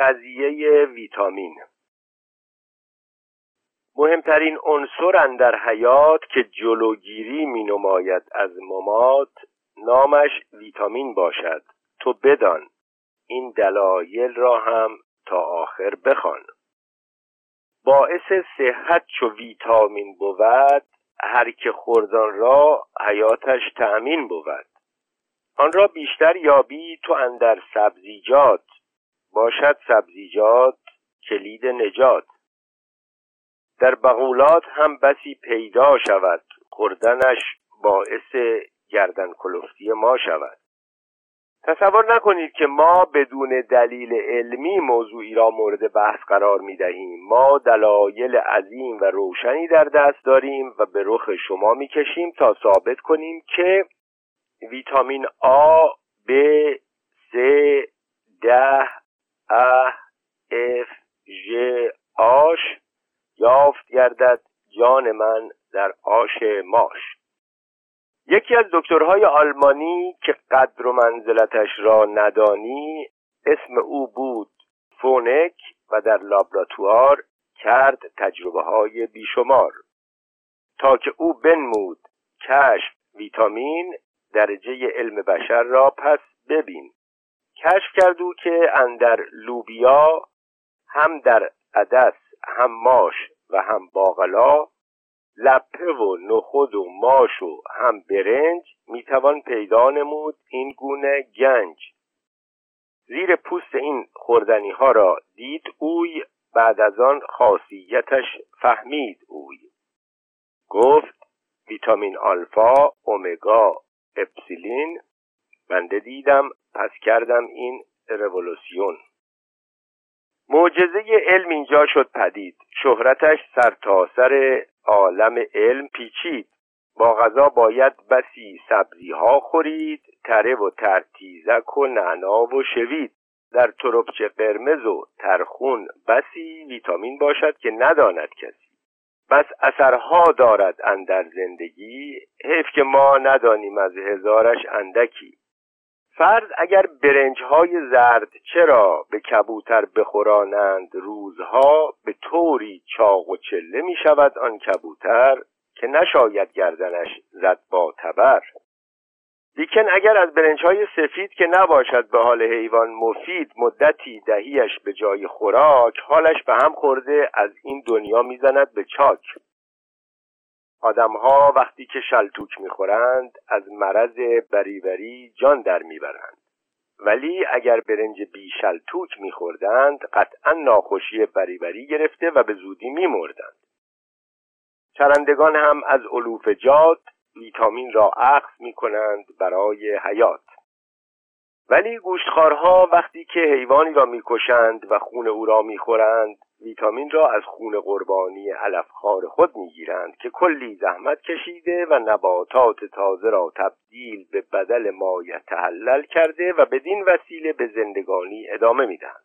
قضیه ویتامین. مهمترین عنصر در حیات که جلوگیری می نماید از ممات نامش ویتامین باشد. تو بدان. این دلایل را هم تا آخر بخوان. باعث صحت چو ویتامین بود هر که خوردان را حیاتش تأمین بود. آن را بیشتر یابی تو اندر سبزیجات. باشد سبزیجات کلید نجات. در بغولات هم بسی پیدا شود خوردنش باعث گردن کلفتی ما شود. تصور نکنید که ما بدون دلیل علمی موضوعی را مورد بحث قرار می دهیم. ما دلایل عظیم و روشنی در دست داریم و به رخ شما می کشیم تا ثابت کنیم که ویتامین آ ب س د ا اف ژ آش یافت گردد جان من در آش ماش. یکی از دکترهای آلمانی که قدر و منزلتش را ندانی اسم او بود فونک و در لابراتوار کرد تجربه های بیشمار. تا که او بنمود کشف ویتامین درجه علم بشر را پس ببین. کشف کرد او که اندر لوبیا هم در عدس هم ماش و هم باقلا لپه و نخود و ماش و هم برنج می‌توان پیدا نمود این گونه گنج. زیر پوست این خوردنی ها را دید اوی بعد از آن خاصیتش فهمید اوی. گفت ویتامین آلفا اومگا اپسیلین بنده دیدم پس کردم این رولوسیون. معجزه علم اینجا شد پدید. شهرتش سرتاسر سر عالم علم پیچید. با غذا باید بسی سبزی ها خورید تره و ترتیزک و نعنا و شوید. در تربچه قرمز و ترخون بسی ویتامین باشد که نداند کسی. بس اثرها دارد اندر زندگی حیف که ما ندانیم از هزارش اندکی. فرض اگر برنج های زرد چرا به کبوتر بخورانند روزها به طوری چاق و چله می شود آن کبوتر که نشاید گردنش زد با تبر. لیکن اگر از برنج های سفید که نباشد به حال حیوان مفید مدتی دهیش به جای خوراک حالش به هم خورده از این دنیا می‌زند به چاک. آدمها وقتی که شلتوک می‌خورند از مرض بریبری جان در می‌برند. ولی اگر برنج بی شلتوک میخوردند قطعا ناخوشی بریبری گرفته و به زودی میمردند. چرندگان هم از علوف جات ویتامین را اخذ می‌کنند برای حیات. ولی گوشتخوارها وقتی که حیوانی را می‌کشند و خون او را می‌خورند ویتامین را از خون قربانی علفخوار خود می‌گیرند که کلی زحمت کشیده و نباتات تازه را تبدیل به بدل مایه تحلل کرده و بدین وسیله به زندگانی ادامه می‌دهند.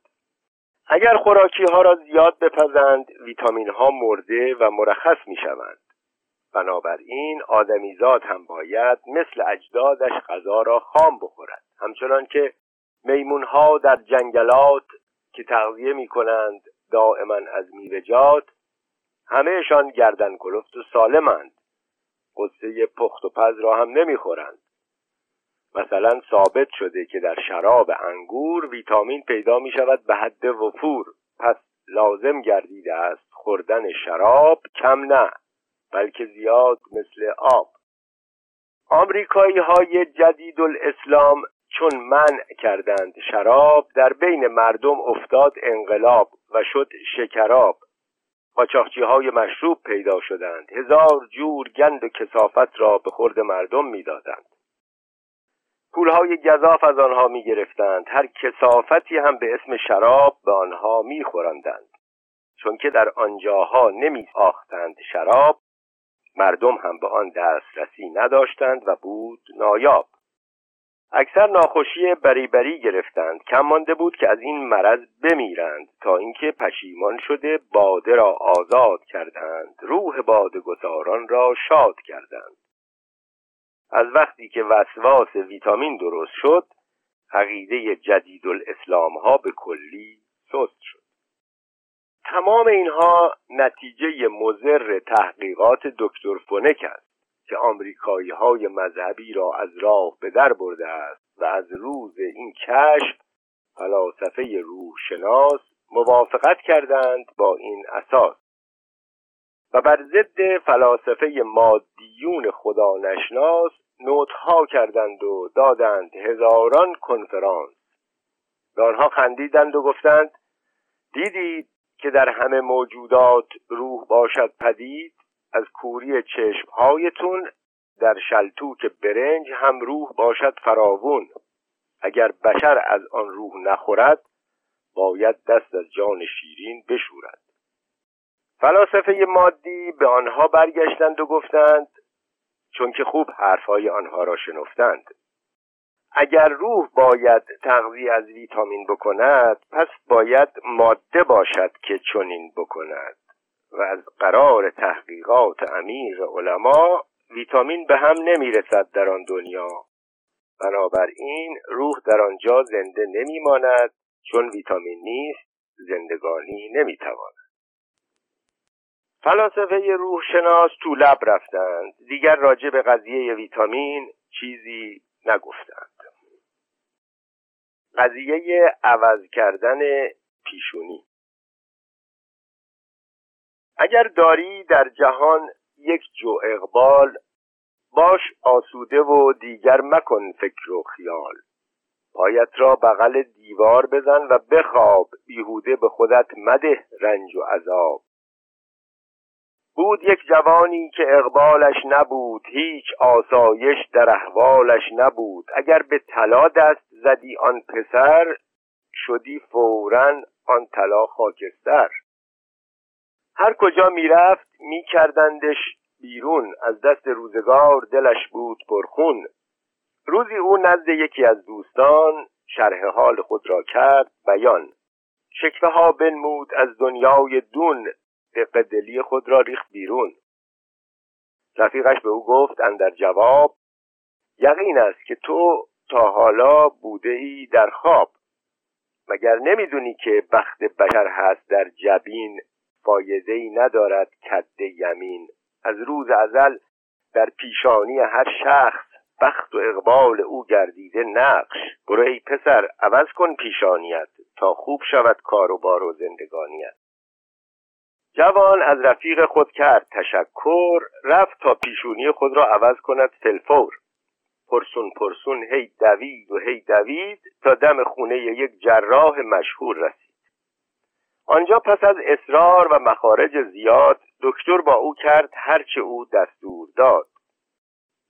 اگر خوراکی ها را زیاد بپزند ویتامین ها مرده و مرخص می شوند بنابراین آدمیزاد هم باید مثل اجدادش غذا را خام بخورد. همچنان که میمون ها در جنگلات که تغذیه می کنند دائما از میوهجات همهشان گردن کلفت و سالمند. قصه پخت و پز را هم نمی‌خورند. مثلا ثابت شده که در شراب انگور ویتامین پیدا می شود به حد وفور. پس لازم گردیده است خوردن شراب کم نه بلکه زیاد مثل آب. آمریکایی های جدید الاسلام چون منع کردند شراب در بین مردم افتاد انقلاب. و شد شکراب. قاچاقچی های مشروب پیدا شدند. هزار جور گند و کسافت را به خورد مردم می‌دادند. پولهای گذاف از آنها می گرفتند هر کسافتی هم به اسم شراب به آنها می خورندند چون که در آنجاها نمی آختند شراب مردم هم به آن دسترسی نداشتند و بود نایاب. اکثر ناخوشی بریبری گرفتند. کم مانده بود که از این مرض بمیرند تا اینکه پشیمان شده باده را آزاد کردند. روح باده گذاران را شاد کردند. از وقتی که وسواس ویتامین درست شد عقیده جدید الاسلام ها به کلی سست شد. تمام اینها نتیجه مزر تحقیقات دکتر فونک است. که آمریکایی های مذهبی را از راه به در برده است و از روز این کشف فلاسفه روح شناس موافقت کردند با این اساس. و بر ضد فلاسفه مادیون خدا نشناس نوتها کردند و دادند هزاران کنفرانس. به آنها خندیدند و گفتند دیدید که در همه موجودات روح باشد پدید؟ از کوری چشمهایتون در شلتوک برنج هم روح باشد فراوون. اگر بشر از آن روح نخورد باید دست از جان شیرین بشورد. فلاسفه مادی به آنها برگشتند و گفتند چون که خوب حرفهای آنها را شنفتند. اگر روح باید تغذیه از ویتامین بکند پس باید ماده باشد که چنین بکند. و از قرار تحقیقات عمیق علما ویتامین به هم نمی‌رسد در آن دنیا. بنابراین روح در آنجا زنده نمیماند چون ویتامین نیست زندگانی نمی‌تواند. فلاسفه روح شناس تو لب رفتند. دیگر راجع به قضیه ویتامین چیزی نگفتند. قضیه عوض کردن پیشونی. اگر داری در جهان یک جو اقبال باش آسوده و دیگر مکن فکر و خیال. پایت را بغل دیوار بزن و بخواب بیهوده به خودت مده رنج و عذاب. بود یک جوانی که اقبالش نبود هیچ آسایش در احوالش نبود. اگر به طلا دست زدی آن پسر شدی فورا آن طلا خاکستر. هر کجا می‌رفت میکردندش بیرون. از دست روزگار دلش بود پرخون. روزی او نزد یکی از دوستان شرح حال خود را کرد بیان. شکفه ها بنمود از دنیای دون. دلی خود را ریخت بیرون. رفیقش به او گفت اندر جواب یقین است که تو تا حالا بوده ای در خواب. مگر نمی‌دونی که بخت بشر هست در جبین فایده ای ندارد کد یمین. از روز ازل در پیشانی هر شخص بخت و اقبال او گردیده نقش. برو ای پسر عوض کن پیشانیت تا خوب شود کار و بار و زندگانیت. جوان از رفیق خود کرد تشکر رفت تا پیشونی خود را عوض کند فلفور. پرسون پرسون هی دوید و هی دوید تا دم خونه یک جراح مشهور رسید. آنجا پس از اصرار و مخارج زیاد دکتر با او کرد هرچه او دستور داد.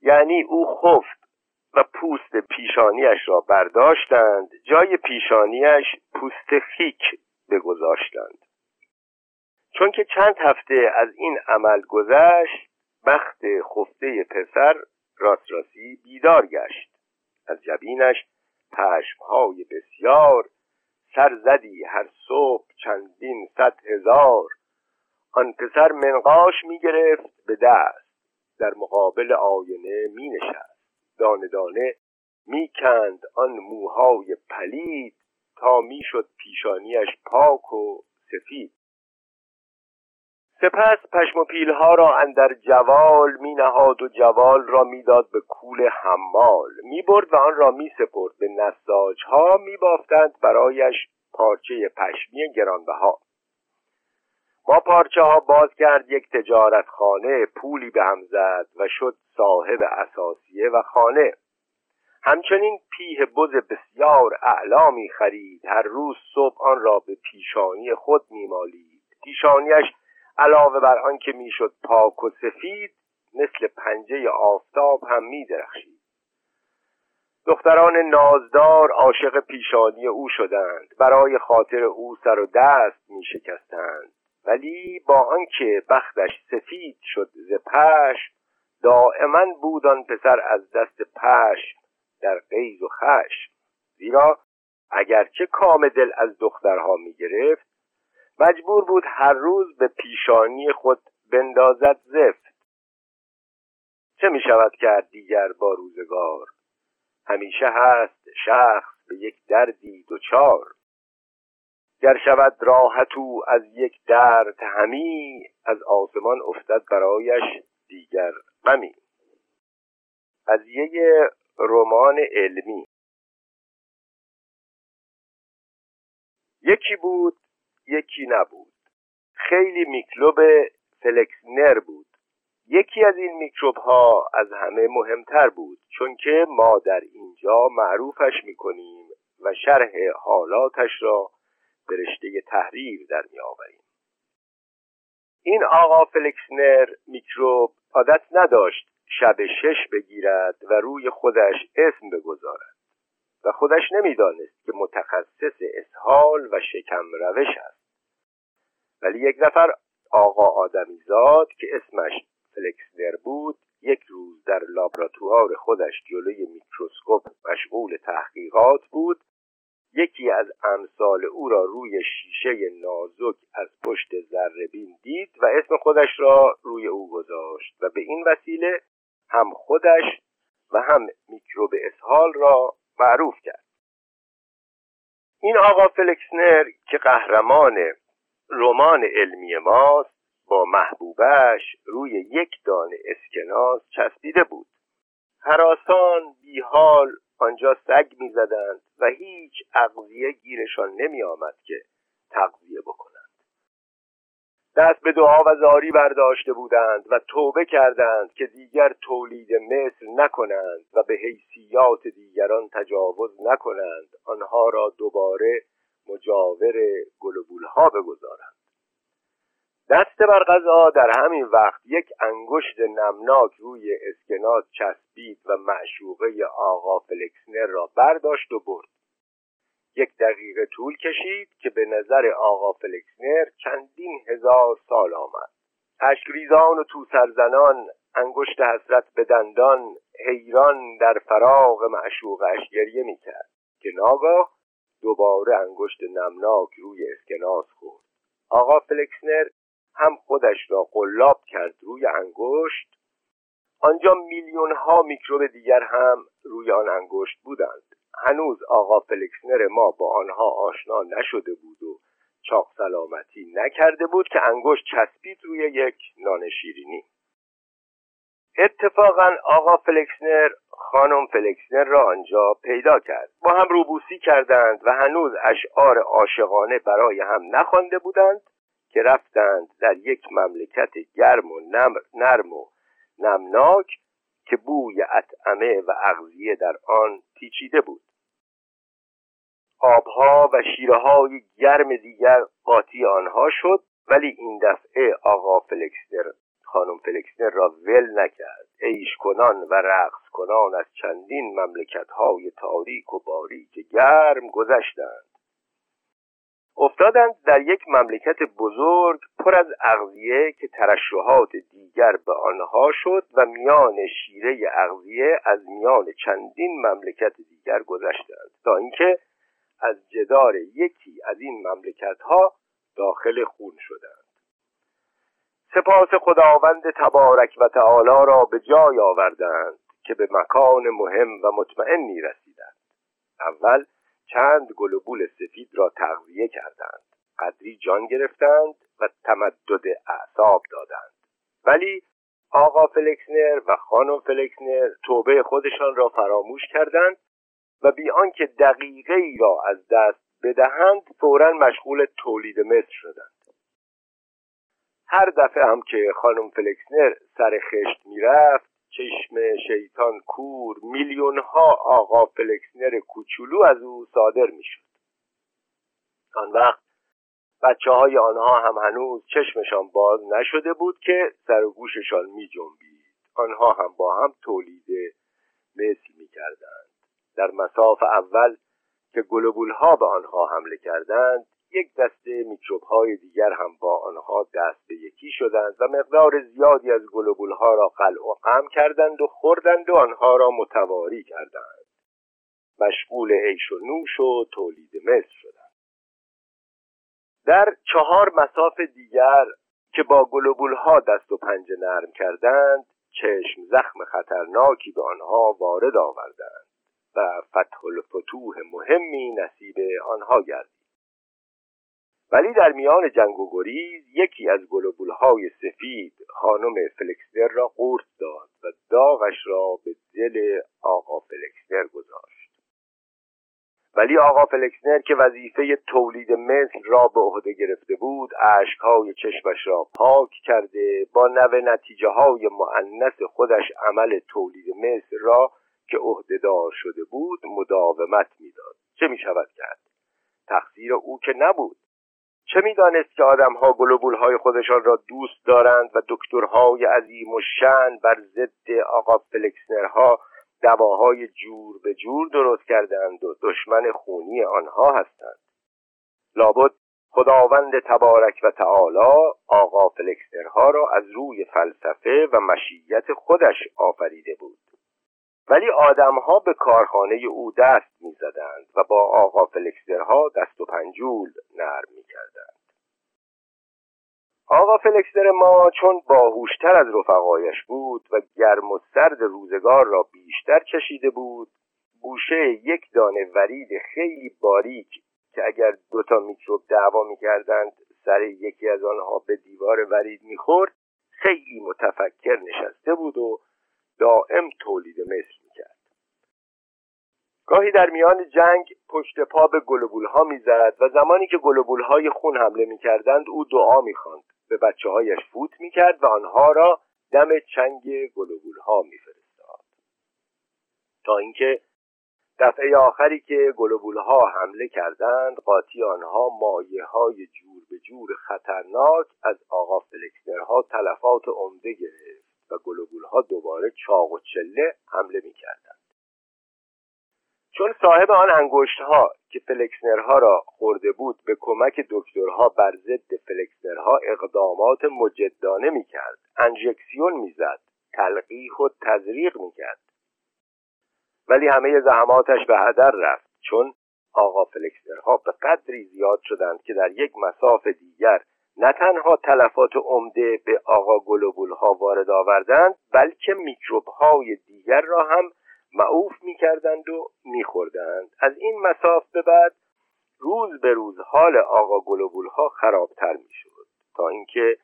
یعنی او خفت و پوست پیشانیش را برداشتند جای پیشانیش پوست خیک بگذاشتند. چون که چند هفته از این عمل گذشت بخت خفته پسر راست راستی بیدار گشت. از جبینش پشمهای بسیار سر زدی هر صبح چندین صد هزار. آن پسر منقاش می گرفت به دست. در مقابل آینه می نشست دانه دانه می کند آن موهای پلید تا می شد پیشانیش پاک و سفید. سپس پشم و پیلها را اندر جوال می نهاد و جوال را می‌داد به کول حمال. می برد و آن را می سپرد به نساج ها می بافتند برایش پارچه پشمی گرانبها. با پارچه ها باز کرد یک تجارت خانه پولی به هم زد و شد صاحب اساسیه و خانه. همچنین پیه بز بسیار اعلامی خرید هر روز صبح آن را به پیشانی خود میمالید. پیشانیش علاوه بر آنکه می‌شد پاک و سفید مثل پنجه آفتاب هم میدرخشید. دختران نازدار عاشق پیشانی او شدند. برای خاطر او سر و دست می شکستند ولی با آنکه بختش سفید شد ز پش دائما بود آن پسر از دست پش در قیز و خش زیرا اگرچه کام دل از دخترها می گرفت مجبور بود هر روز به پیشانی خود بندازد زفت. چه می شود کرد دیگر با روزگار؟ همیشه هست شخص به یک دردی دوچار. گر شود راحت او از یک درد همی از آسمان افتد برایش دیگر غمی. از یه رمان علمی. یکی بود یکی نبود. خیلی میکروب فلکسنر بود. یکی از این میکروب ها از همه مهمتر بود چون که ما در اینجا معروفش می‌کنیم و شرح حالاتش را به رشته تحریر در میآوریم. این آقا فلکسنر میکروب عادت نداشت شب شش بگیرد و روی خودش اسم بگذارد. و خودش نمی‌دانست که متخصص اسهال و شکم روش است. ولی یک نفر آقا آدمیزاد که اسمش فلکسنر بود یک روز در لابراتوار خودش جلوی میکروسکوپ مشغول تحقیقات بود. یکی از امثال او را روی شیشه نازک از پشت بین دید و اسم خودش را روی او گذاشت و به این وسیله هم خودش و هم میکروب اسهال را معروف کرد. این آقا فلکسنر که قهرمان رمان علمی ماست با محبوبش روی یک دانه اسکناس چسبیده بود. حراسان بیحال آنجا سگ می‌زدند و هیچ اغذیه گیرشان نمی آمد که تغذیه بکنند دست به دعا و زاری برداشته بودند و توبه کردند که دیگر تولید مثل نکنند و به حیثیات دیگران تجاوز نکنند. آنها را دوباره مجاور گلبولها بگذارند. دست بر غذا در همین وقت یک انگشت نمناک روی اسکناس چسبید و معشوقه آقا فلکسنر را برداشت و برد. یک دقیقه طول کشید که به نظر آقا فلکسنر چندین هزار سال آمد. اشکریزان و تو سرزنان انگشت حسرت به دندان حیران در فراغ معشوقش گریه می‌کرد که ناگاه دوباره انگشت نمناک روی اسکناس خورد. آقا فلکسنر هم خودش را قلاب کرد روی انگشت. آنجا میلیون ها میکروب دیگر هم روی آن انگشت بودند. هنوز آقا فلکسنر ما با آنها آشنا نشده بود و چاق سلامتی نکرده بود که انگشت چسبید روی یک نان شیرینی. اتفاقا آقا فلکسنر خانم فلکسنر را آنجا پیدا کرد. با هم روبوسی کردند و هنوز اشعار عاشقانه برای هم نخوانده بودند که رفتند در یک مملکت گرم و نرم و نمناک که بوی اطعمه و اغذیه در آن پیچیده بود. آبها و شیره های گرم دیگر قاطی آنها شد ولی این دفعه آقا فلکسنر خانم فلکسنر را ول نکرد. عیش کنان و رقص کنان از چندین مملکت های تاریک و باریک گرم گذشتند. افتادند در یک مملکت بزرگ پر از اغذیه که ترشحات دیگر به آنها شد و میان شیره اغذیه از میان چندین مملکت دیگر گذشتند. تا اینکه از جدار یکی از این مملکت ها داخل خون شدند. سپاس خداوند تبارک و تعالی را به جای آوردند که به مکان مهم و مطمئنی رسیدند. اول چند گلوبول سفید را تغذیه کردند. قدری جان گرفتند و تمدد اعصاب دادند. ولی آقا فلکسنر و خانم فلکسنر توبه خودشان را فراموش کردند و بی آنکه دقیقه ای را از دست بدهند فورا مشغول تولید مثل شدند هر دفعه هم که خانم فلکسنر سر خشت می‌رفت چشم شیطان کور میلیون ها آقا فلکسنر کوچولو از او صادر می‌شد آن وقت بچه های آنها هم هنوز چشمشان باز نشده بود که سر و گوششان می جنبید. آنها هم با هم تولید مثل می کردند. در مساف اول که گلوبول ها به آنها حمله کردند یک دسته میکروب های دیگر هم با آنها دست به یکی شدند و مقدار زیادی از گلوبول ها را قلع و قم کردند و خوردند و آنها را متواری کردند. مشغول عیش و نوش و تولید مثل شدند. در چهار مساف دیگر که با گلوبول ها دست و پنجه نرم کردند چشم زخم خطرناکی به آنها وارد آوردند. و فتح الفتوح مهمی نصیب آنها گردید. ولی در میان جنگ و گریز یکی از گلوبولهای سفید خانم فلکسنر را قورت داد و داغش را به دل آقا فلکسنر گذاشت. ولی آقا فلکسنر که وظیفه تولید مثل را به عهده گرفته بود اشکهای چشمش را پاک کرده با نوع نتیجه های معنس خودش عمل تولید مثل را که عهدهدار شده بود مداومت می‌داد. چه می شود کرد؟ تقصیر او که نبود. چه می‌دانست که آدمها های خودشان را دوست دارند و دکترهای عظیم و شن بر ضد آقا فلکسنرها دواهای جور به جور درست کردند و دشمن خونی آنها هستند. لابد خداوند تبارک و تعالی آقا فلکسنرها را از روی فلسفه و مشیت خودش آفریده بود. ولی آدمها به کارخانه او دست می‌زدند و با آقا فلکسدرها دست و پنجول نرم می‌کردند. آقا فلکسدر ما چون باهوشتر از رفقایش بود و گرم و سرد روزگار را بیشتر چشیده بود گوشه یک دانه ورید خیلی باریک که اگر دوتا میکروب دعوا می‌کردند سر یکی از آنها به دیوار ورید می‌خورد خیلی متفکر نشسته بود و دائم تولید مثل می‌کرد. گاهی در میان جنگ پشت پا به گلوبول ها می‌زد و زمانی که گلوبول های خون حمله می‌کردند او دعا می‌خواند. به بچه هایش فوت می‌کرد و آنها را دم چنگ گلوبول ها میفرستاد. تا اینکه دفعه آخری که گلوبول ها حمله کردند قاطی آنها مایه های جور به جور خطرناک از آقا فلکسنرها تلفات عمده گرفت. و ها دوباره چاق و چله حمله می‌کردند. چون صاحب آن انگشت ها که فلکسنرها را خورده بود به کمک دکترها بر ضد فلکسنرها اقدامات مجدانه می‌کرد انژکسیون می‌زد تلقیح و تزریق می‌کرد. ولی همه زحماتش به هدر رفت چون آقا فلکسنرها به قدری زیاد شدند که در یک مساف دیگر نه تنها تلفات عمده به آقا گلوبول ها وارد آوردند بلکه میکروب های دیگر را هم معوف می‌کردند و میخوردند. از این مساف به بعد روز به روز حال آقا گلوبول ها خرابتر می‌شد. تا اینکه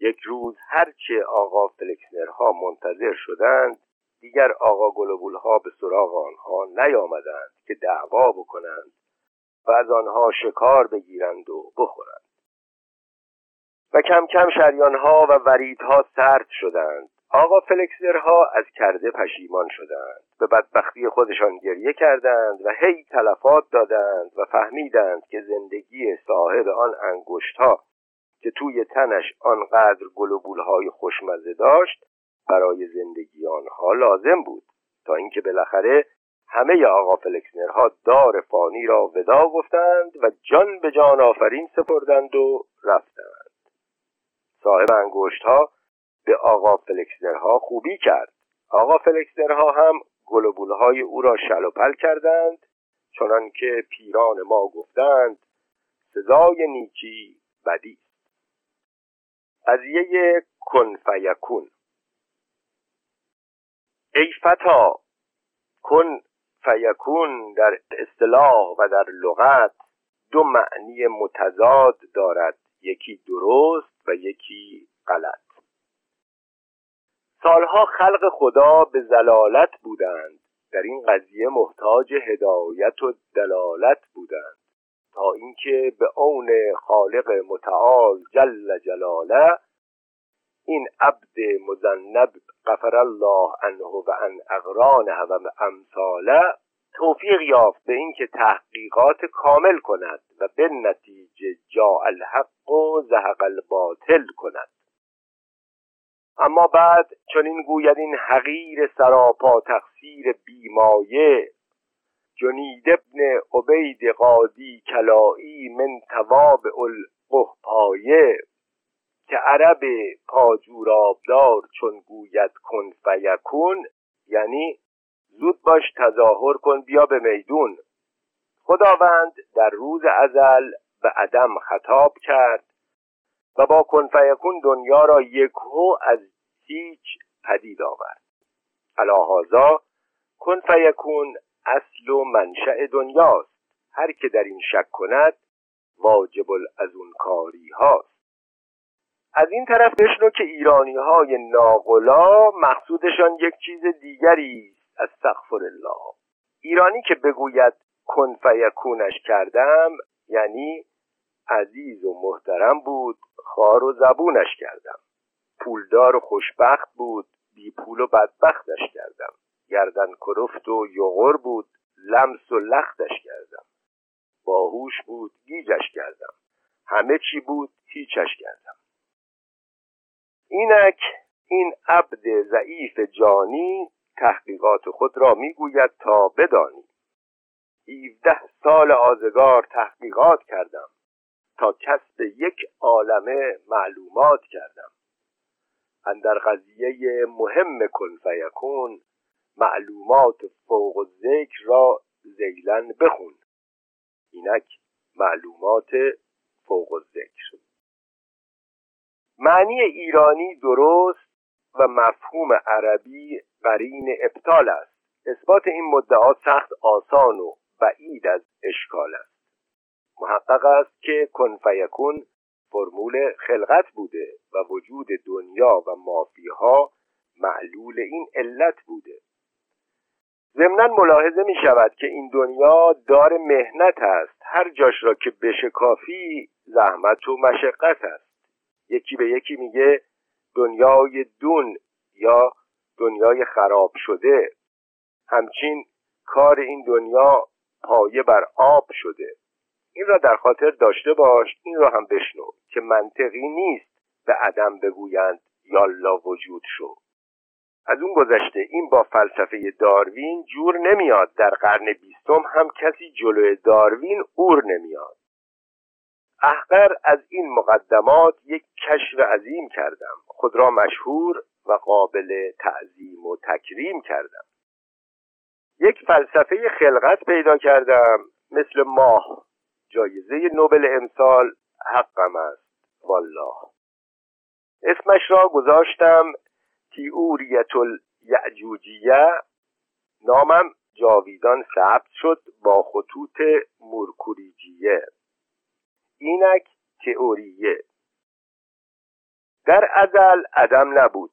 یک روز هرچه آقا فلکسنرها منتظر شدند دیگر آقا گلوبول ها به سراغ آنها نیامدند که دعوا بکنند و از آنها شکار بگیرند و بخورند. و کم کم شریانها و وریدها سرد شدند. آقا فلکسرها از کرده پشیمان شدند. به بدبختی خودشان گریه کردند و هی تلفات دادند و فهمیدند که زندگی صاحب آن انگشتها که توی تنش آنقدر گلوبولهای خوشمزه داشت برای زندگی آنها لازم بود. تا اینکه بالاخره همه آقا فلکسنرها دار فانی را ودا گفتند و جان به جان آفرین سپردند و رفتند. صاحب انگشت ها به آقا فلکسنرها خوبی کرد. آقا فلکسنرها هم گلوبول های او را شلوپل کردند چنان که پیران ما گفتند سزای نیکی بدی قضیه کن فیکون. ای فتا کن فیکون در اصطلاح و در لغت دو معنی متضاد دارد یکی درست و یکی غلط. سالها خلق خدا به زلالت بودند. در این قضیه محتاج هدایت و دلالت بودند. تا اینکه به اون خالق متعال جل جلاله این عبد مزنب غفر الله عنه و عن اقرانه و امثاله توفیق یافت به اینکه تحقیقات کامل کند و به نتیجه جا الحق و زهق الباطل کند. اما بعد چون این گوید این حقیر سراپا تقصیر بیمایه جنید ابن عبید قادی کلایی من تواب القهپایه که عرب پاجورابدار چون گوید کن فیکون یعنی زود باش تظاهر کن بیا به میدون. خداوند در روز ازل به عدم خطاب کرد و با کنفیکون دنیا را یکهو از هیچ پدید آورد. الهازا کنفیکون اصل و منشأ دنیاست. هر که در این شک کند واجب واجب از اون کاری هاست. از این طرف بشنو که ایرانی های ناقلا مقصودشان یک چیز دیگری است از سقفر الله ایرانی که بگوید کن فیکونش کردم یعنی عزیز و محترم بود خار و زبونش کردم. پولدار و خوشبخت بود بی پول و بدبختش کردم. گردن کرفت و یغر بود لمس و لختش کردم. باهوش بود گیجش کردم. همه چی بود هیچش کردم. اینک این عبد ضعیف جانی تحقیقات خود را می‌گوید تا بدانی. 17 سال آزگار تحقیقات کردم. تا کسب یک عالمه معلومات کردم. اندر قضیه مهم کن فیکون معلومات فوق ذکر را زیلن بخون. اینک معلومات فوق ذکر معنی ایرانی درست و مفهوم عربی قرین ابطال است. اثبات این مدعا سخت آسان و بعید از اشکال است. محقق است که کنفیکون فرمول خلقت بوده و وجود دنیا و مافیها معلول این علت بوده. ضمنا ملاحظه می شود که این دنیا دار مهنت است. هر جاش را که کافی زحمت و مشقت است. یکی به یکی میگه دنیای دون یا دنیای خراب شده. همچین کار این دنیا پایه بر آب شده. این را در خاطر داشته باش این را هم بشنو که منطقی نیست به عدم بگویند یالا وجود شو. از اون گذشته این با فلسفه داروین جور نمیاد در قرن بیستم هم کسی جلوی داروین اور نمیاد. احقر از این مقدمات یک کشف عظیم کردم. خود را مشهور و قابل تعظیم و تکریم کردم. یک فلسفه خلقت پیدا کردم. مثل ماه. جایزه نوبل امسال حقم است. والله. اسمش را گذاشتم تیوریت الیعجوجیه نامم جاویدان ثبت شد با خطوط مرکوریجیه. اینک تئوریه در ازل عدم نبود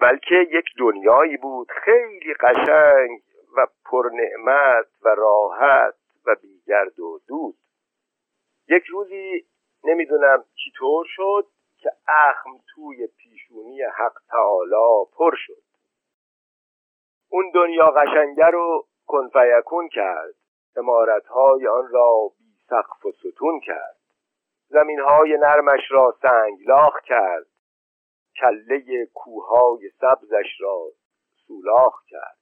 بلکه یک دنیایی بود خیلی قشنگ و پرنعمت و راحت و بیگرد و دود. یک روزی نمی‌دونم چطور شد که اخم توی پیشونی حق تعالی پر شد. اون دنیا قشنگه رو کنفیکون کرد امارتهای آن را بی سقف و ستون کرد. زمین های نرمش را سنگلاخ کرد. کله کوههای سبزش را سولاخ کرد.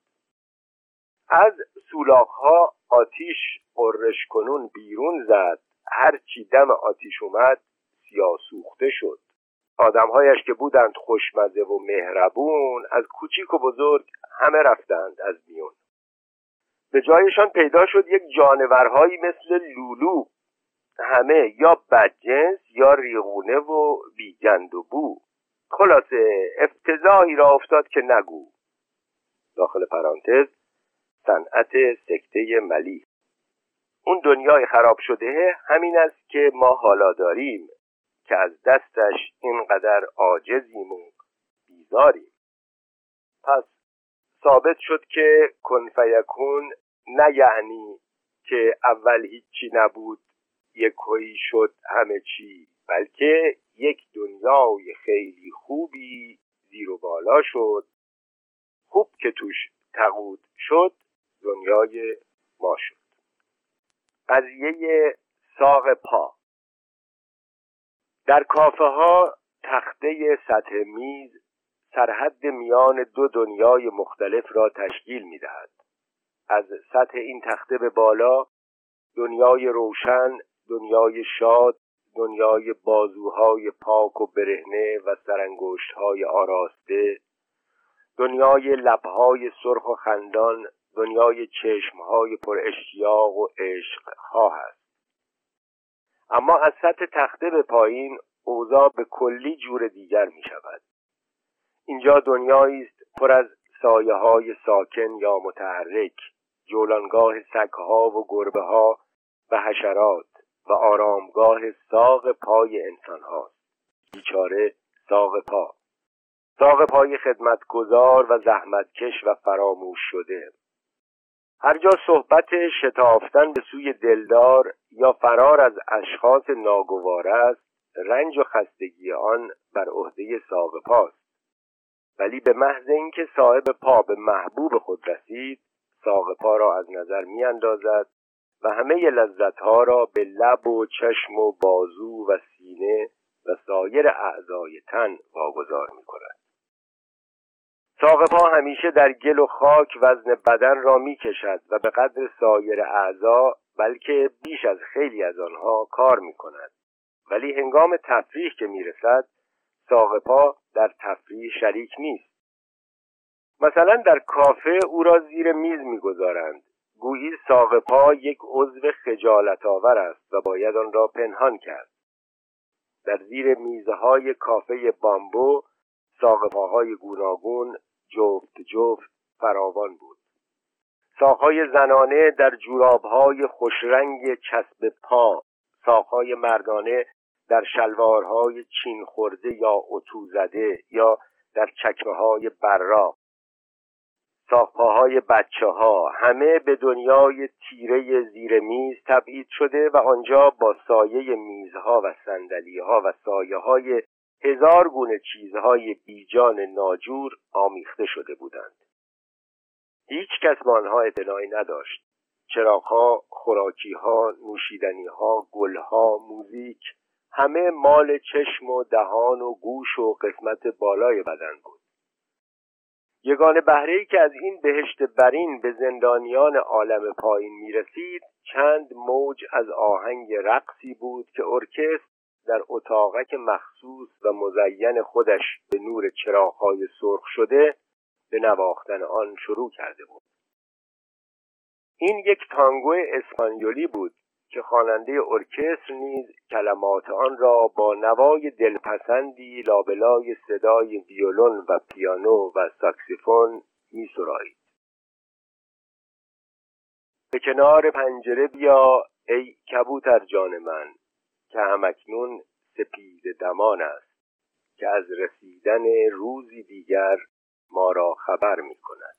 از سولاخ ها آتیش قررش کنون بیرون زد. هرچی دم آتیش اومد سیاسوخته شد. آدمهایش که بودند خوشمزه و مهربون از کوچیک و بزرگ همه رفتند از میون. به جایشان پیدا شد یک جانورهایی مثل لولو. همه یا بدجنس یا ریغونه و بیگند و بو. خلاصه افتضاحی را افتاد که نگو. داخل پرانتز صنعت سکته ملی اون دنیای خراب شده همین است که ما حالا داریم که از دستش اینقدر عاجزیم و بیزاریم. پس ثابت شد که کنفیکون نه یعنی که اول هیچی نبود یک شد همه چی بلکه یک دنیای خیلی خوبی زیر و بالا شد. خوب که توش تقود شد دنیای ما شد. قضیه ساق پا. در کافه ها تخته سطح میز سرحد میان دو دنیای مختلف را تشکیل می دهد. از سطح این تخته به بالا دنیای روشن دنیای شاد دنیای بازوهای پاک و برهنه و سرانگشتهای آراسته دنیای لبهای سرخ و خندان دنیای چشمهای پر اشتیاق و عشق است اما از سطح تخته به پایین اوضاع به کلی جور دیگر می شود اینجا دنیایی است پر از سایه های ساکن یا متحرک جولانگاه سگها و گربه ها و حشرات. و آرامگاه ساق پای انسان هاست. بیچاره ساق پا. ساق پای خدمتگزار و زحمتکش و فراموش شده. هر جا صحبت شتافتن به سوی دلدار یا فرار از اشخاص ناگوار است رنج و خستگی آن بر عهده ساق پاست ولی به محض اینکه صاحب پا به محبوب خود رسید ساق پا را از نظر می اندازد و همه لذتها را به لب و چشم و بازو و سینه و سایر اعضای تن واگذار می کند ساق پا همیشه در گل و خاک وزن بدن را می کشد و به قدر سایر اعضا بلکه بیش از خیلی از آنها کار می کند ولی هنگام تفریح که می رسد ساق پا در تفریح شریک نیست. مثلا در کافه او را زیر میز می‌گذارند. گویی ساق پا یک عضو خجالت آور است و باید آن را پنهان کرد. در زیر میزهای کافه بامبو ساق پاهای گوناگون جفت جفت فراوان بود. ساقهای زنانه در جورابهای خوشرنگ چسب پا ساقهای مردانه در شلوارهای چین خورده یا اتو زده یا در چکمه های براق. ساقپاهای بچه ها همه به دنیای تیره زیر میز تبعید شده و آنجا با سایه میزها و سندلی ها و سایه های هزار گونه چیزهای بیجان ناجور آمیخته شده بودند. هیچ کس به آنها اطلاعی نداشت. چراغها خوراکیها نوشیدنیها گلها موزیک همه مال چشم و دهان و گوش و قسمت بالای بدن بود. یگان بهره که از این بهشت برین به زندانیان عالم پایین می رسید چند موج از آهنگ رقصی بود که ارکستر در اتاقک مخصوص و مزین خودش به نور چراغهای سرخ شده به نواختن آن شروع کرده بود. این یک تانگو اسپانیولی بود که خواننده ارکستر نیز کلمات آن را با نوای دلپسندی لابلای صدای ویولون و پیانو و ساکسیفون می. به کنار پنجره بیا ای کبوتر جان من که همکنون سپید دمان است که از رسیدن روزی دیگر ما را خبر می کند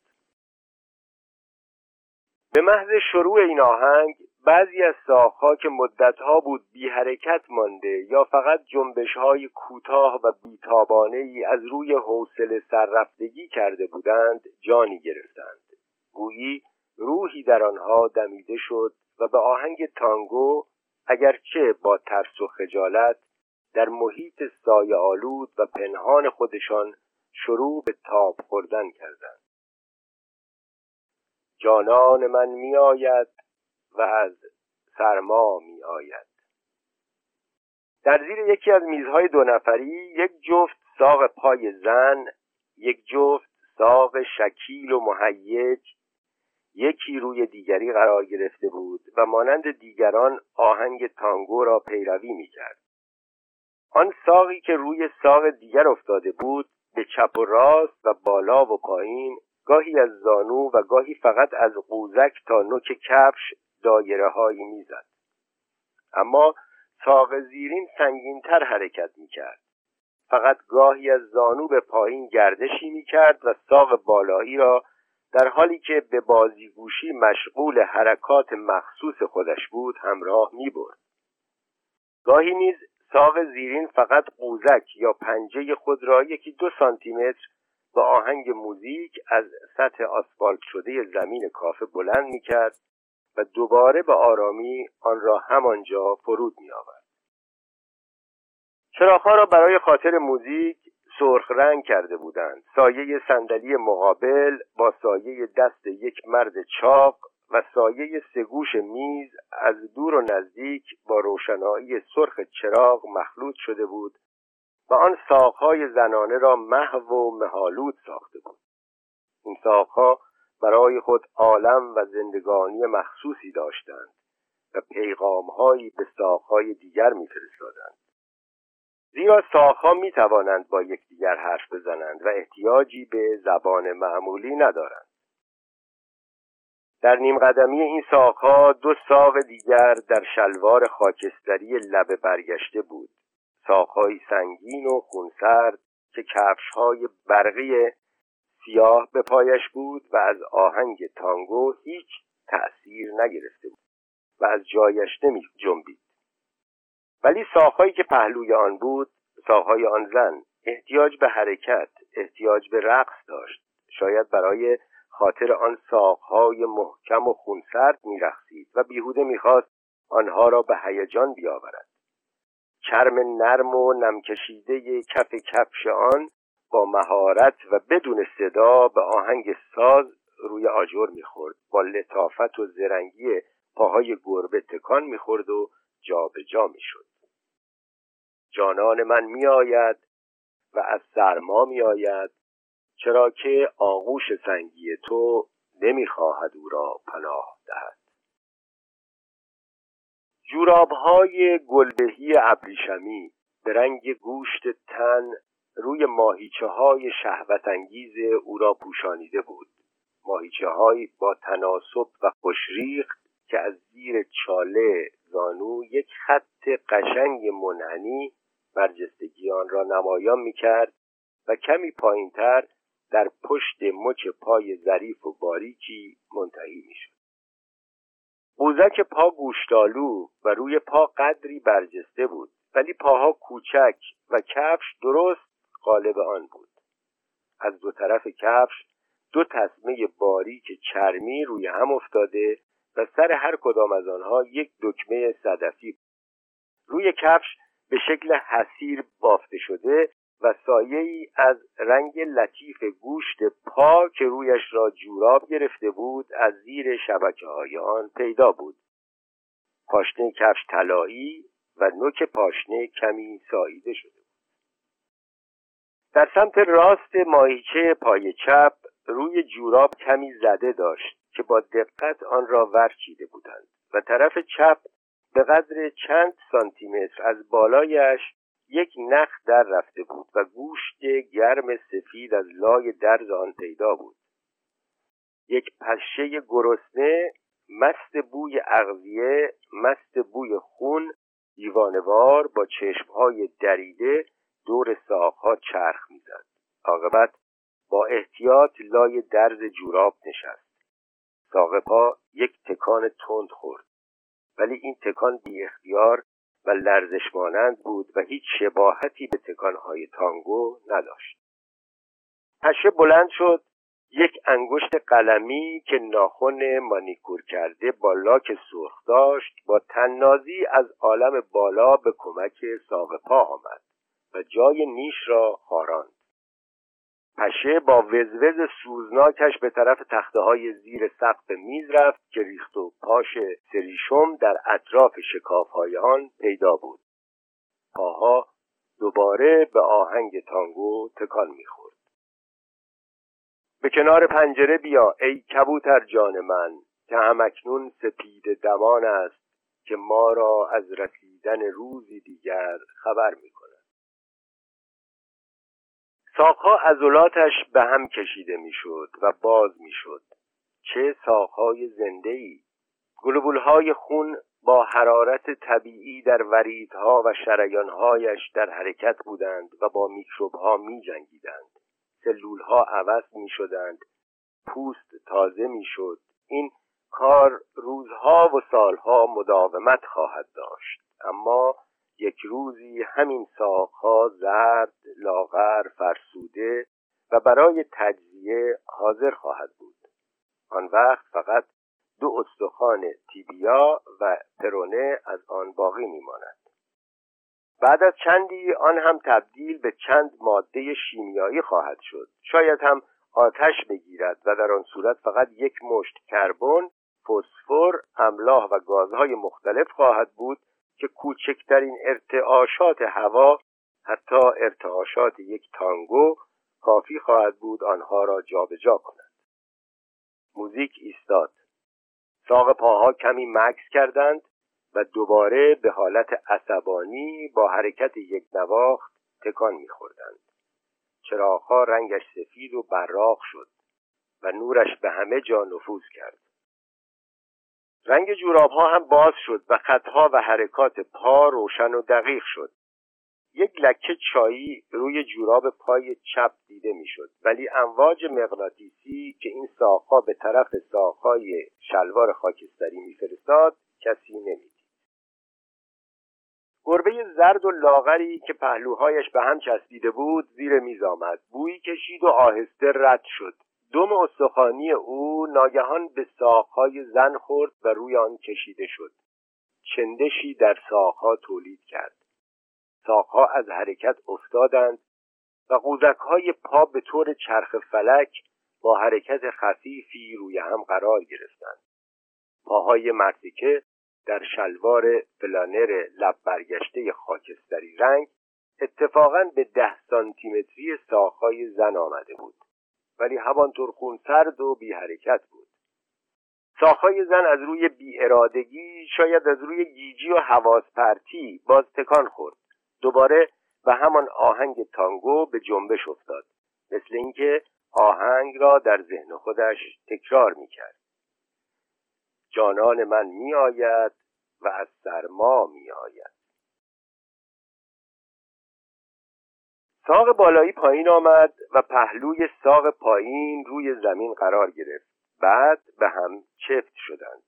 به محض شروع این آهنگ بعضی از ساخها که مدتها بود بی حرکت مانده یا فقط جنبش های کوتاه و بیتابانه ای از روی حوصله سررفتگی کرده بودند جانی گرفتند. گویی روحی در آنها دمیده شد و به آهنگ تانگو اگرچه با ترس و خجالت در محیط سایه آلود و پنهان خودشان شروع به تاب خوردن کردند. جانان من میآید و از سرما می آید در زیر یکی از میزهای دو نفری یک جفت ساق پای زن یک جفت ساق شکیل و مهیج یکی روی دیگری قرار گرفته بود و مانند دیگران آهنگ تانگو را پیروی می کرد. آن ساقی که روی ساق دیگر افتاده بود به چپ و راست و بالا و پایین گاهی از زانو و گاهی فقط از قوزک تا نوک کفش دایره هایی می‌زد. اما ساق زیرین سنگینتر حرکت می‌کرد. فقط گاهی از زانو به پایین گردشی می‌کرد و ساق بالایی را در حالی که به بازیگوشی مشغول حرکات مخصوص خودش بود همراه می‌برد. گاهی نیز ساق زیرین فقط قوزک یا پنجه خود را یکی دو سانتیمتر با آهنگ موزیک از سطح آسفالت شده زمین کافه بلند می‌کرد و دوباره به آرامی آن را همانجا فرود می آورد. را برای خاطر موزیک سرخ رنگ کرده بودند سایه صندلی مقابل با سایه دست یک مرد چاق و سایه سگوش میز از دور و نزدیک با روشنایی سرخ چراغ مخلوط شده بود و آن ساقهای زنانه را محو و مهالود ساخته بود این ساقها برای خود عالم و زندگانی مخصوصی داشتند و پیغامهایی به ساقهای دیگر میفرستادند. زیرا ساقها می توانند با یکدیگر حرف بزنند و احتیاجی به زبان معمولی ندارند. در نیم قدمی این ساقها دو ساق دیگر در شلوار خاکستری لبه برگشته بود. ساقهای سنگین و خونسرد که کفشهای برقی سیاه به پایش بود و از آهنگ تانگو هیچ تأثیر نگرفته بود و از جایش نمی جنبید. ولی ساقهایی که پهلوی آن بود ساقهای آن زن احتیاج به حرکت احتیاج به رقص داشت. شاید برای خاطر آن ساقهای محکم و خونسرد میرقصید و بیهوده می‌خواست آنها را به هیجان بیاورد. چرم نرم و نمکشیده کف کفش آن با مهارت و بدون صدا به آهنگ ساز روی آجر می‌خورد. با لطافت و زرنگی پاهای گربه تکان می‌خورد و جابجا جا می‌شد. جانان من میآید و از سرما میآید چرا که آغوش سنگی تو نمی‌خواهد او را پناه دهد. جورابهای گلبهی ابریشمی به رنگ گوشت تن روی ماهیچه های شهوت انگیز او را پوشانیده بود. ماهیچه های با تناسب و خوشریخ که از زیر چاله زانو یک خط قشنگ منحنی برجستگی آن را نمایان می‌کرد و کمی پایینتر در پشت مچ پای ظریف و باریکی منتهی می‌شد. قوزک پا گوشتالو و روی پا قدری برجسته بود ولی پاها کوچک و کفش درست قالب آن بود. از دو طرف کفش دو تسمه باریک چرمی روی هم افتاده و سر هر کدام از آنها یک دکمه صدفی روی کفش به شکل حسیر بافته شده و سایه ای از رنگ لطیف گوشت پا که رویش را جوراب گرفته بود از زیر شبکه های آن پیدا بود. پاشنه کفش طلایی و نوک پاشنه کمی ساییده شده بود در سمت راست ماهیچه پای چپ روی جوراب کمی زده داشت که با دقت آن را ورچیده بودند و طرف چپ به قدر چند سانتیمتر از بالایش یک نخ در رفته بود و گوشت گرم سفید از لای درز آن پیدا بود. یک پشه گرسنه مست بوی اغذیه مست بوی خون دیوانوار با چشمهای دریده دور ساقها چرخ می‌زد. عاقبت با احتیاط لای درز جوراب نشست. ساق پا یک تکان تند خورد. ولی این تکان بی اختیار و لرزش مانند بود و هیچ شباهتی به تکانهای تانگو نداشت. پشه بلند شد یک انگشت قلمی که ناخن مانیکور کرده با لاک سرخ داشت با تننازی از عالم بالا به کمک ساق پا آمد. و جای نیش را خاراند پشه با وزوز سوزناکش به طرف تخته های زیر سقف میز رفت که ریخت و پاش سریشم در اطراف شکاف های آن پیدا بود. پاها دوباره به آهنگ تانگو تکان می‌خورد. به کنار پنجره بیا ای کبوتر جان من که همکنون سپید دمان است که ما را از رسیدن روزی دیگر خبر می ساقها عضلاتش به هم کشیده می‌شد و باز می‌شد. چه ساقهای زنده ای گلوبولهای خون با حرارت طبیعی در وریدها و شریانهایش در حرکت بودند و با میکروبها می جنگیدند سلولها عوض می شدند پوست تازه می شد این کار روزها و سالها مداومت خواهد داشت. اما یک روزی همین ساقها زرد لاغر فرسوده و برای تجزیه حاضر خواهد بود. آن وقت فقط دو استخوان تیبیا و پرونه از آن باقی میماند. بعد از چندی آن هم تبدیل به چند ماده شیمیایی خواهد شد. شاید هم آتش بگیرد و در آن صورت فقط یک مشت کربن فسفر املاح و گازهای مختلف خواهد بود که کوچکترین ارتعاشات هوا حتی ارتعاشات یک تانگو کافی خواهد بود آنها را جابجا جا کند. موزیک ایستاد. ساق پاها کمی مکس کردند و دوباره به حالت عصبانی با حرکت یک نواخت تکان میخوردند. چراغها رنگش سفید و براق شد و نورش به همه جا نفوذ کرد. رنگ جوراب ها هم باز شد و خطها و حرکات پا روشن و دقیق شد. یک لکه چایی روی جوراب پای چپ دیده می‌شد. ولی امواج مغناطیسی که این ساقها به طرف ساقهای شلوار خاکستری میفرستاد کسی نمی‌دید. گربه زرد و لاغری که پهلوهایش به هم چسبیده بود زیر میز آمد. بویی کشید و آهسته رد شد. دم استخوانی او ناگهان به ساقهای زن خورد و روی آن کشیده شد. چندشی در ساقها تولید کرد. ساقها از حرکت افتادند و قوزکهای پا به طور چرخ فلک با حرکت خفیفی روی هم قرار گرفتند. پاهای مرتیکه در شلوار فلانر لب برگشته خاکستری رنگ اتفاقا به ده سانتیمتری ساقهای زن آمده بود. ولی همانطور خونسرد و بی حرکت بود. ساخهای زن از روی ارادگی شاید از روی گیجی و حواس پرتی باز تکان خورد. دوباره به همان آهنگ تانگو به جنبش افتاد. مثل اینکه آهنگ را در ذهن خودش تکرار می‌کرد. جانان من میآید و از سرما میآید. ساق بالایی پایین آمد و پهلوی ساق پایین روی زمین قرار گرفت. بعد به هم چفت شدند.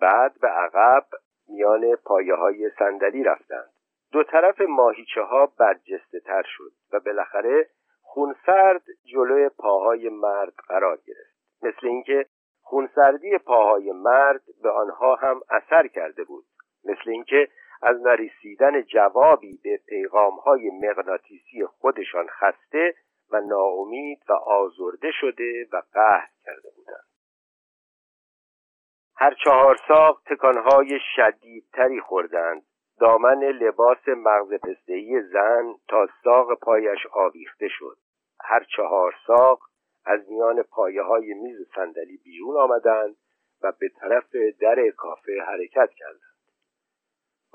بعد به عقب میان پایه های صندلی رفتند. دو طرف ماهیچه ها برجسته تر شد و بالاخره خونسرد جلوی پاهای مرد قرار گرفت. مثل اینکه خونسردی پاهای مرد به آنها هم اثر کرده بود. مثل اینکه از نرسیدن جوابی به پیغامهای مغناطیسی خودشان خسته و ناامید و آزرده شده و قهر کرده بودند. هر چهار ساق تکانهای شدیدتری خوردند. دامن لباس مغز پستهی زن تا ساق پایش آویخته شد. هر چهار ساق از میان پایه های میز صندلی بیرون آمدند و به طرف در کافه حرکت کردند.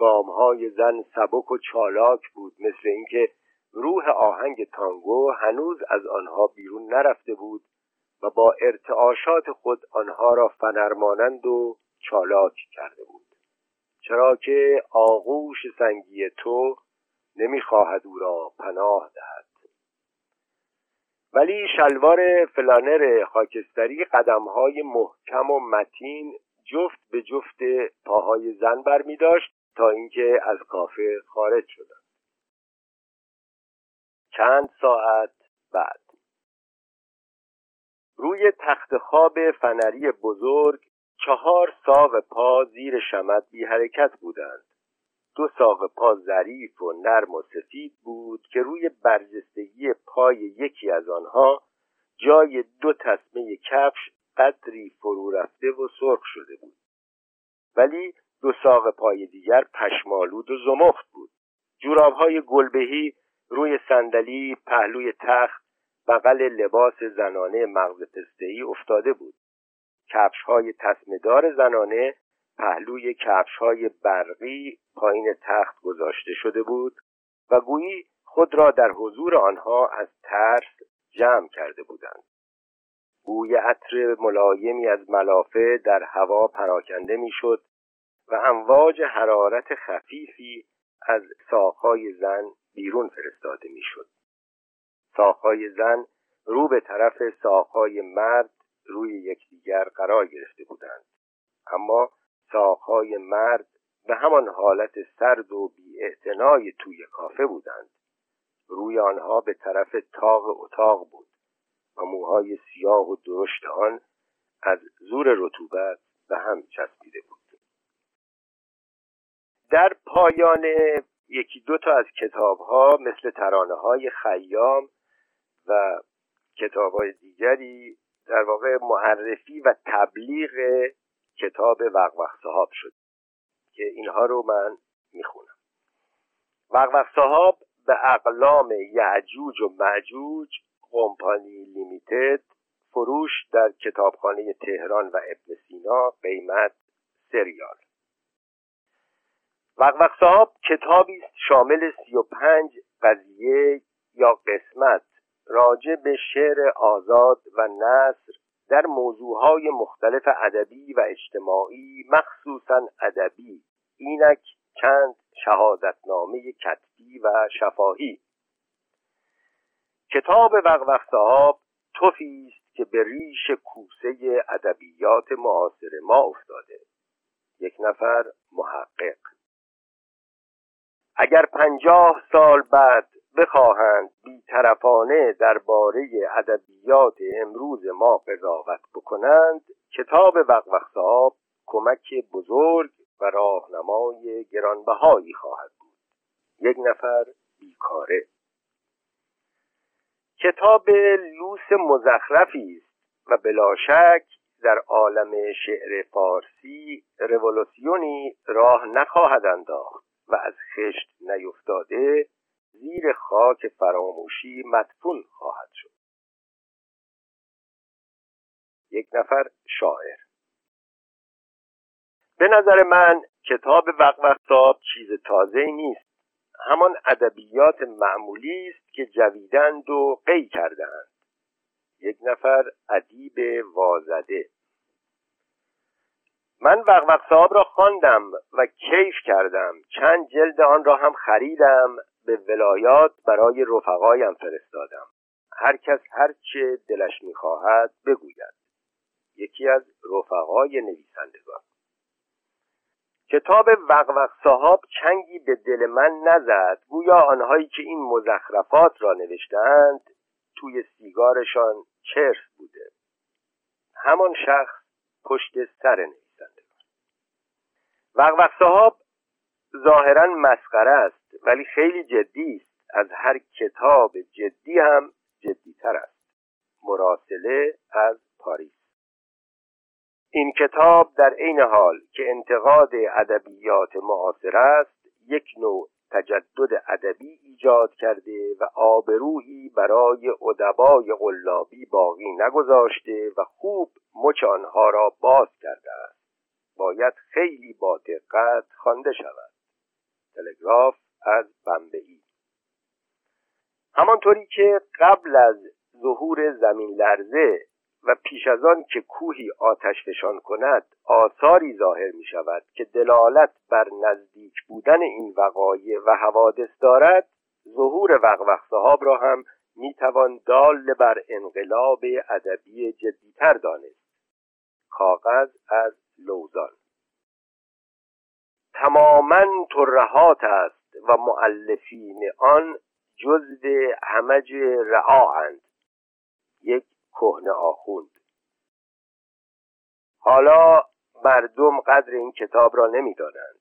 های زن سبک و چالاک بود مثل اینکه روح آهنگ تانگو هنوز از آنها بیرون نرفته بود و با ارتعاشات خود آنها را فنرمانند و چالاک کرده بود. چرا که آغوش سنگی تو نمی‌خواهد او را پناه دهد. ولی شلوار فلانر خاکستری قدمهای محکم و متین جفت به جفت پاهای زن بر می داشت تا اینکه از کافه خارج شدند. چند ساعت بعد. روی تخت خواب فنری بزرگ چهار ساق پا زیر شمد بی حرکت بودند. دو ساق پا ظریف و نرم و سفید بود که روی برجستگی پای یکی از آنها جای دو تسمه کفش قدری فرو رفته و سرخ شده بود. ولی دو ساق پای دیگر پشمالود و زمخت بود. جورابهای گلبهی روی صندلی پهلوی تخت بغل لباس زنانه مغز پستهای افتاده بود. کفش های تسمدار زنانه پهلوی کفش های برقی پایین تخت گذاشته شده بود و گویی خود را در حضور آنها از ترس جمع کرده بودند. بوی عطر ملایمی از ملافه در هوا پراکنده می‌شد و امواج حرارت خفیفی از ساقهای زن بیرون فرستاده می‌شد. ساقهای زن رو به طرف ساقهای مرد روی یکدیگر قرار گرفته بودند. اما ساقهای مرد به همان حالت سرد و بی توی کافه بودند. روی آنها به طرف تاق اتاق بود و موهای سیاه و درشت آن از زور رطوبت به هم چسبیده بود. در پایان یکی دو تا از کتاب ها مثل ترانه های خیام و کتاب های دیگری در واقع معرفی و تبلیغ کتاب وقوق صحاب شد که اینها رو من می‌خونم. وقوق صحاب به اقلام یعجوج و معجوج کمپانی لیمیتد فروش در کتابخانه تهران و ابن سینا قیمت سریال. وقوق صحاب کتابی است شامل سی و پنج قضیه یا قسمت راجع به شعر آزاد و نصر در موضوعهای مختلف ادبی و اجتماعی مخصوصا ادبی اینک چند شهادتنامه کتبی و شفاهی. کتاب وقوق صاحب توفی است که به ریش کوسه ادبیات معاصر ما افتاده. یک نفر محقق. اگر پنجاه سال بعد بخواهند بیطرفانه درباره ادبیات امروز ما قضاوت بکنند کتاب وقوق صاحب کمک بزرگ و راهنمای گرانبهایی خواهد بود. یک نفر بیکاره. کتاب لوس مزخرفی است و بلا شک در عالم شعر فارسی رولوسیونی راه نخواهد انداخت. و از خشت نیفتاده زیر خاک فراموشی مدفون خواهد شد. یک نفر شاعر. به نظر من کتاب وقوق چیز تازه نیست. همان ادبیات معمولی است که جویدند و قی کردند یک نفر ادیب وازده. من وقوق صاحب را خواندم و کیف کردم. چند جلد آن را هم خریدم. به ولایات برای رفقایم فرستادم. هر کس هر چه دلش می‌خواهد بگوید. یکی از رفقای نویسندگان. کتاب وقوق صاحب چنگی به دل من نزد. گویا آنهایی که این مزخرفات را نوشتند توی سیگارشان چرس بوده. همان شخص پشت سر وقوق صاحب ظاهرا مسخره است ولی خیلی جدی است. از هر کتاب جدی هم جدیتر است. مراسله از پاریس. این کتاب در عین حال که انتقاد ادبیات معاصر است یک نوع تجدد ادبی ایجاد کرده و آبرویی برای ادبای قلابی باقی نگذاشته و خوب مچ آنها را باز کرده است. باید خیلی با دقت خوانده شود. تلگراف از بمبئی. همانطوری که قبل از ظهور زمین لرزه و پیش از آن که کوهی آتش فشان کند آثاری ظاهر می شود که دلالت بر نزدیک بودن این وقایع و حوادث دارد ظهور وقوق صحاب را هم می توان دال بر انقلاب ادبی جدیتر دانست. کاغذ از لوزان. تماما ترهات است و معلفین آن جزو همج رعااند یک کهنه آخوند. حالا مردم قدر این کتاب را نمی‌دانند.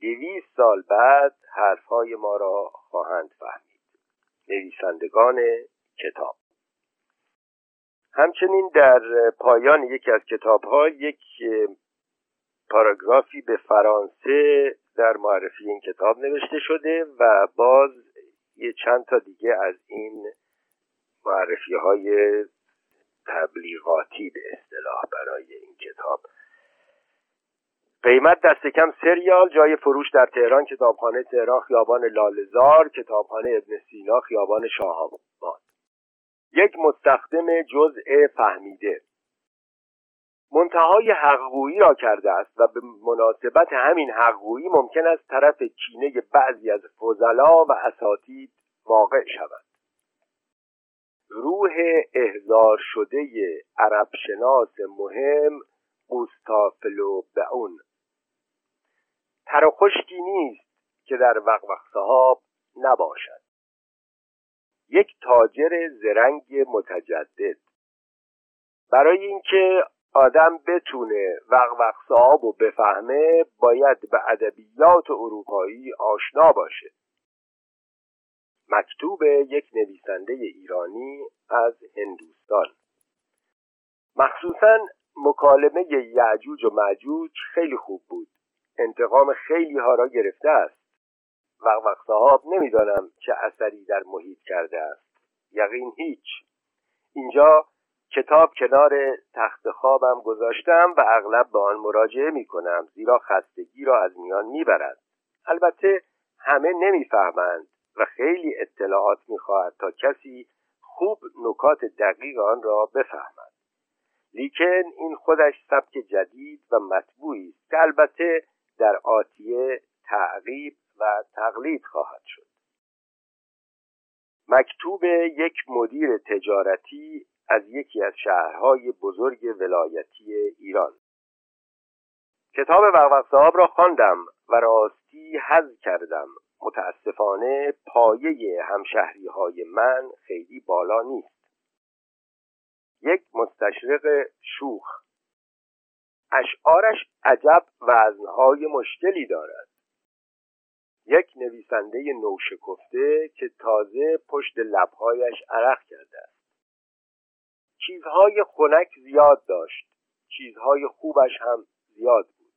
دویست سال بعد حرفهای ما را خواهند فهمید. نویسندگان کتاب. همچنین در پایان یکی از کتاب ها یک پاراگرافی به فرانسه در معرفی این کتاب نوشته شده و باز یه چند تا دیگه از این معرفی های تبلیغاتی به اصطلاح برای این کتاب. قیمت دست کم سریال جای فروش در تهران کتابخانه تهران خیابان لالزار کتابخانه ابن سینا خیابان شاه یک مستخدم جزء فهمیده. منتهای حقگویی را کرده است و به مناسبت همین حقگویی ممکن است طرف کینه بعضی از فضلا و اساتید واقع شود. روح احضار شده عرب شناس مهم اوستافلو اون تر نیست که در وقوق صحاب نباشد. یک تاجر زرنگ متجدد. برای اینکه آدم بتونه وقوق صحاب و بفهمه باید به ادبیات اروپایی آشنا باشه. مکتوب یک نویسنده ایرانی از هندوستان. مخصوصا مکالمه یعجوج و معجوج خیلی خوب بود. انتقام خیلی ها را گرفته است. وقت صاحب نمی‌دانم چه اثری در محیط کرده است. یقین هیچ. اینجا کتاب کنار تخت خوابم گذاشتم و اغلب به آن مراجعه می کنم زیرا خستگی را از میان می‌برد. البته همه نمی‌فهمند و خیلی اطلاعات می‌خواهد تا کسی خوب نکات دقیق آن را بفهمد. لیکن این خودش سبک جدید و مطبوعی است که البته در آتیه تعقیب و تقلید خواهد شد. مکتوب یک مدیر تجارتی از یکی از شهرهای بزرگ ولایتی ایران. کتاب وقوق صاحب را خواندم و راستی حذ کردم. متاسفانه پایه همشهری های من خیلی بالا نیست. یک مستشرق شوخ. اشعارش عجب وزنهای مشکلی دارد. یک نویسنده نوشکفته که تازه پشت لبهایش عرق کرده است. چیزهای خنک زیاد داشت. چیزهای خوبش هم زیاد بود.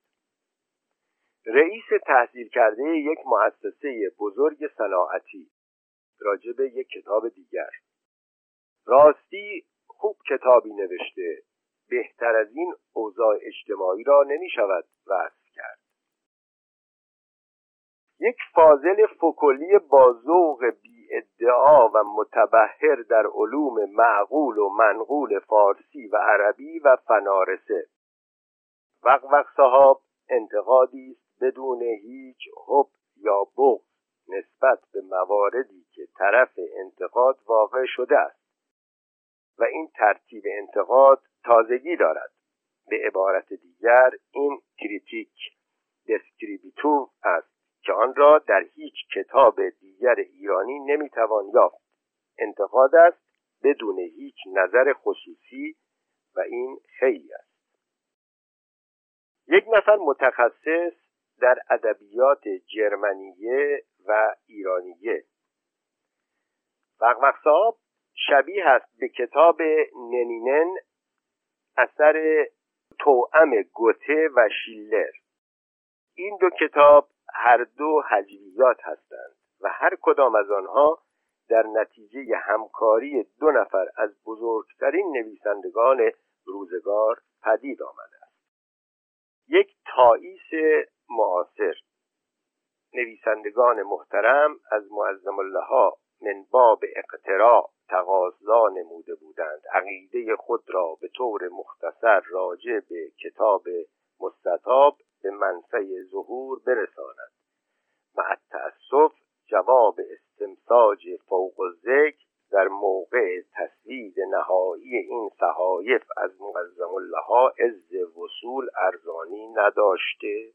رئیس تحصیل کرده یک مؤسسه بزرگ صناعتی راجب یک کتاب دیگر. راستی خوب کتابی نوشته. بهتر از این اوضاع اجتماعی را نمی شود وصف کرد. یک فاضل فکلی با ذوق ادعا و متبهر در علوم معقول و منقول فارسی و عربی و فنارسه. وقوق صاحب انتقادی است بدون هیچ حب یا بغض نسبت به مواردی که طرف انتقاد واقع شده است. و این ترتیب انتقاد تازگی دارد. به عبارت دیگر این کریتیک دسکریبیتو است. که آن را در هیچ کتاب دیگر ایرانی نمی‌توان یافت. انتقاد است بدون هیچ نظر خصوصی و این خیلی است. یک نفر متخصص در ادبیات جرمنیه و ایرانیه. وقوق صاحب شبیه است به کتاب ننینن اثر توأم گوته و شیلر. این دو کتاب هر دو هجویات هستند و هر کدام از آنها در نتیجه همکاری دو نفر از بزرگترین نویسندگان روزگار پدید آمده است. یک تاییس معاصر. نویسندگان محترم از معظم الله من باب اقتراع تقاضا نموده بودند. عقیده خود را به طور مختصر راجع به کتاب مستطاب به منفع ظهور برساند. مع تأسف جواب استمساج فوق ذکر در موقع تصوید نهایی این صحایف از معظم الله عز وصول ارزانی نداشته